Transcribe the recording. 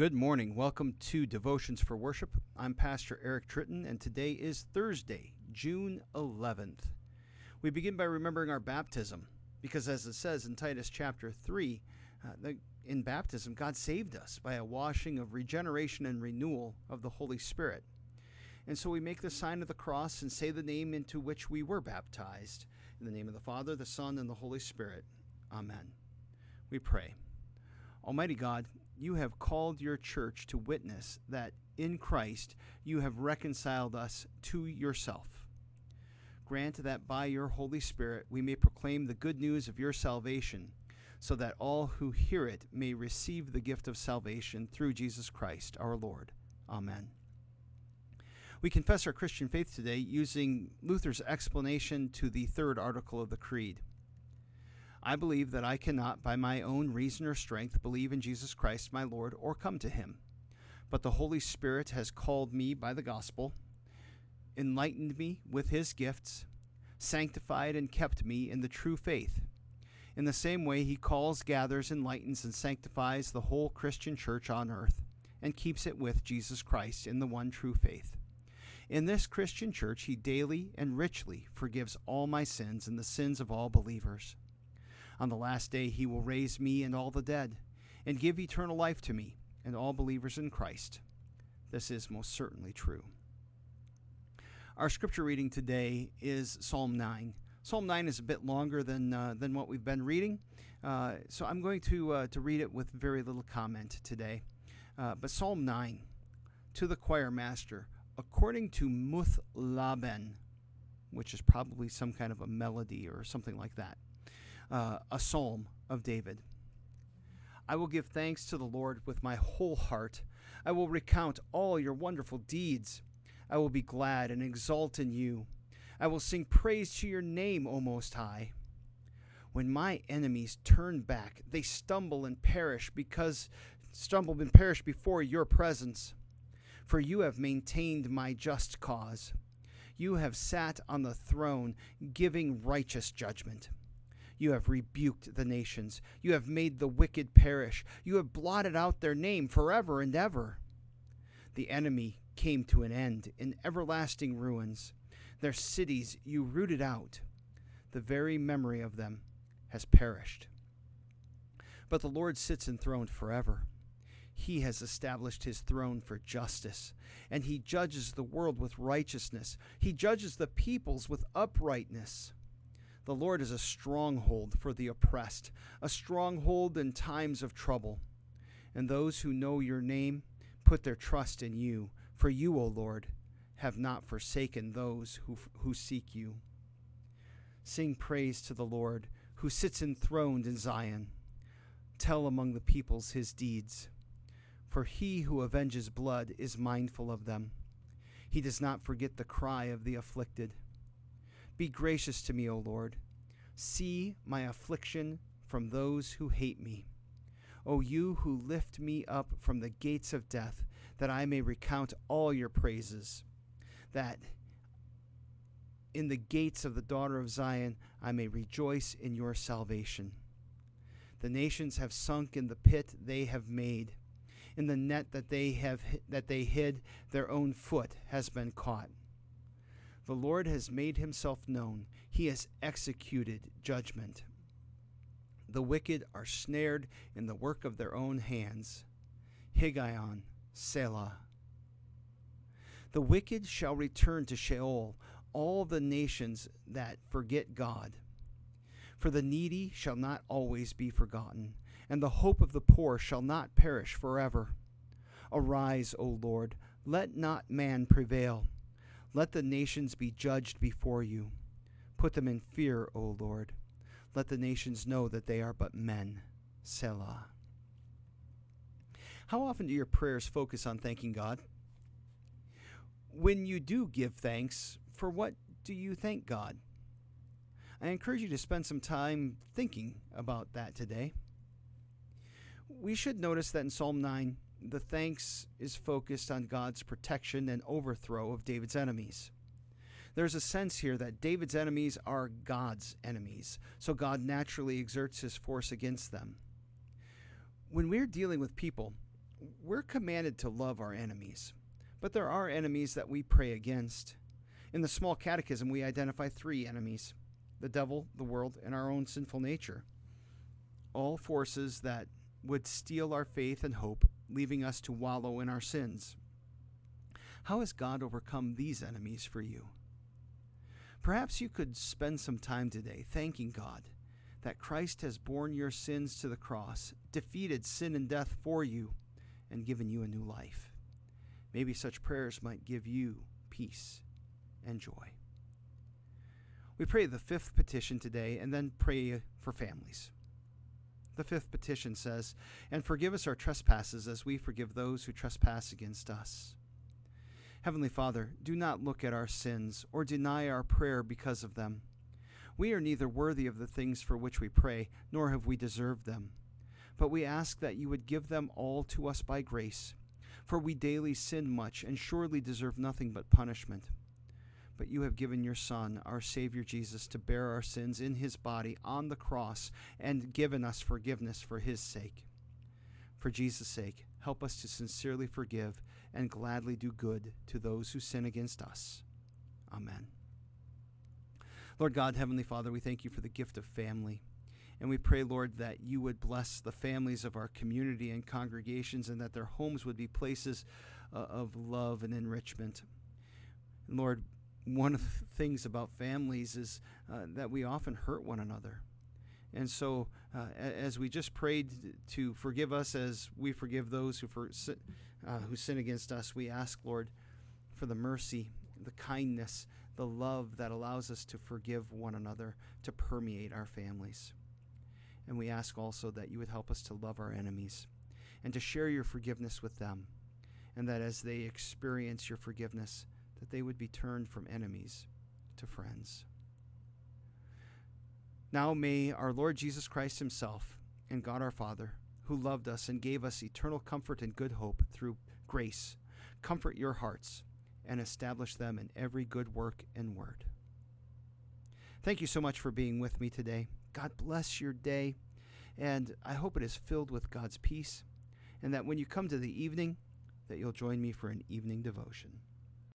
Good morning. Welcome to Devotions for Worship. I'm Pastor Eric Tritton, and today is Thursday, June 11th. We begin by remembering our baptism, because as it says in Titus chapter 3, uh, in baptism, God saved us by a washing of regeneration and renewal of the Holy Spirit. And so we make the sign of the cross and say the name into which we were baptized. In the name of the Father, the Son, and the Holy Spirit. Amen. We pray. Almighty God, you have called your church to witness that in Christ you have reconciled us to yourself. Grant that by your Holy Spirit we may proclaim the good news of your salvation, so that all who hear it may receive the gift of salvation through Jesus Christ our Lord. Amen. We confess our Christian faith today using Luther's explanation to the third article of the Creed. I believe that I cannot, by my own reason or strength, believe in Jesus Christ my Lord or come to him. But the Holy Spirit has called me by the gospel, enlightened me with his gifts, sanctified and kept me in the true faith. In the same way, he calls, gathers, enlightens, and sanctifies the whole Christian church on earth, and keeps it with Jesus Christ in the one true faith. In this Christian church, he daily and richly forgives all my sins and the sins of all believers. On the last day, he will raise me and all the dead, and give eternal life to me and all believers in Christ. This is most certainly true. Our scripture reading today is Psalm 9. Psalm 9 is a bit longer than, uh, than what we've been reading, uh, so I'm going to, uh, to read it with very little comment today. Uh, but Psalm 9, to the choir master, according to Muth Laben, which is probably some kind of a melody or something like that uh, a psalm of David. I will give thanks to the Lord with my whole heart. I will recount all your wonderful deeds. I will be glad and exult in you. I will sing praise to your name, O Most High. When my enemies turn back, they stumble and perish because stumble and perish before your presence. For you have maintained my just cause. You have sat on the throne, giving righteous judgment. You have rebuked the nations. You have made the wicked perish. You have blotted out their name forever and ever. The enemy came to an end in everlasting ruins. Their cities you rooted out. The very memory of them has perished. But the Lord sits enthroned forever. He has established his throne for justice, and he judges the world with righteousness. He judges the peoples with uprightness. The Lord is a stronghold for the oppressed, a stronghold in times of trouble. And those who know your name put their trust in you, for you, O Lord, have not forsaken those who, who seek you. Sing praise to the Lord, who sits enthroned in Zion. Tell among the peoples his deeds. For he who avenges blood is mindful of them. He does not forget the cry of the afflicted. Be gracious to me, O Lord. See my affliction from those who hate me. O you who lift me up from the gates of death, that I may recount all your praises, that in the gates of the daughter of Zion I may rejoice in your salvation. The nations have sunk in the pit they have made. In the net that they have that they hid, their own foot has been caught. The Lord has made himself known. He has executed judgment. The wicked are snared in the work of their own hands. Higgaion, Selah. The wicked shall return to Sheol, all the nations that forget God. For the needy shall not always be forgotten, and the hope of the poor shall not perish forever. Arise, O Lord, let not man prevail. Let the nations be judged before you. Put them in fear, O Lord. Let the nations know that they are but men. Selah. How often do your prayers focus on thanking God? When you do give thanks, for what do you thank God? I encourage you to spend some time thinking about that today. We should notice that in Psalm 9, the thanks is focused on God's protection and overthrow of David's enemies. There's a sense here that David's enemies are God's enemies, so God naturally exerts his force against them. When we're dealing with people, we're commanded to love our enemies, but there are enemies that we pray against. In the small catechism, we identify three enemies the devil, the world, and our own sinful nature. All forces that would steal our faith and hope, leaving us to wallow in our sins. How has God overcome these enemies for you? Perhaps you could spend some time today thanking God that Christ has borne your sins to the cross, defeated sin and death for you, and given you a new life. Maybe such prayers might give you peace and joy. We pray the fifth petition today and then pray for families. The fifth petition says, And forgive us our trespasses as we forgive those who trespass against us. Heavenly Father, do not look at our sins or deny our prayer because of them. We are neither worthy of the things for which we pray, nor have we deserved them. But we ask that you would give them all to us by grace, for we daily sin much and surely deserve nothing but punishment but you have given your Son, our Savior Jesus, to bear our sins in his body on the cross and given us forgiveness for his sake. For Jesus' sake, help us to sincerely forgive and gladly do good to those who sin against us. Amen. Lord God, Heavenly Father, we thank you for the gift of family. And we pray, Lord, that you would bless the families of our community and congregations and that their homes would be places uh, of love and enrichment. Lord, one of the things about families is uh, that we often hurt one another. And so, uh, as we just prayed to forgive us as we forgive those who, for, uh, who sin against us, we ask, Lord, for the mercy, the kindness, the love that allows us to forgive one another to permeate our families. And we ask also that you would help us to love our enemies and to share your forgiveness with them, and that as they experience your forgiveness, that they would be turned from enemies to friends. Now may our Lord Jesus Christ Himself and God our Father, who loved us and gave us eternal comfort and good hope through grace, comfort your hearts and establish them in every good work and word. Thank you so much for being with me today. God bless your day, and I hope it is filled with God's peace, and that when you come to the evening, that you'll join me for an evening devotion.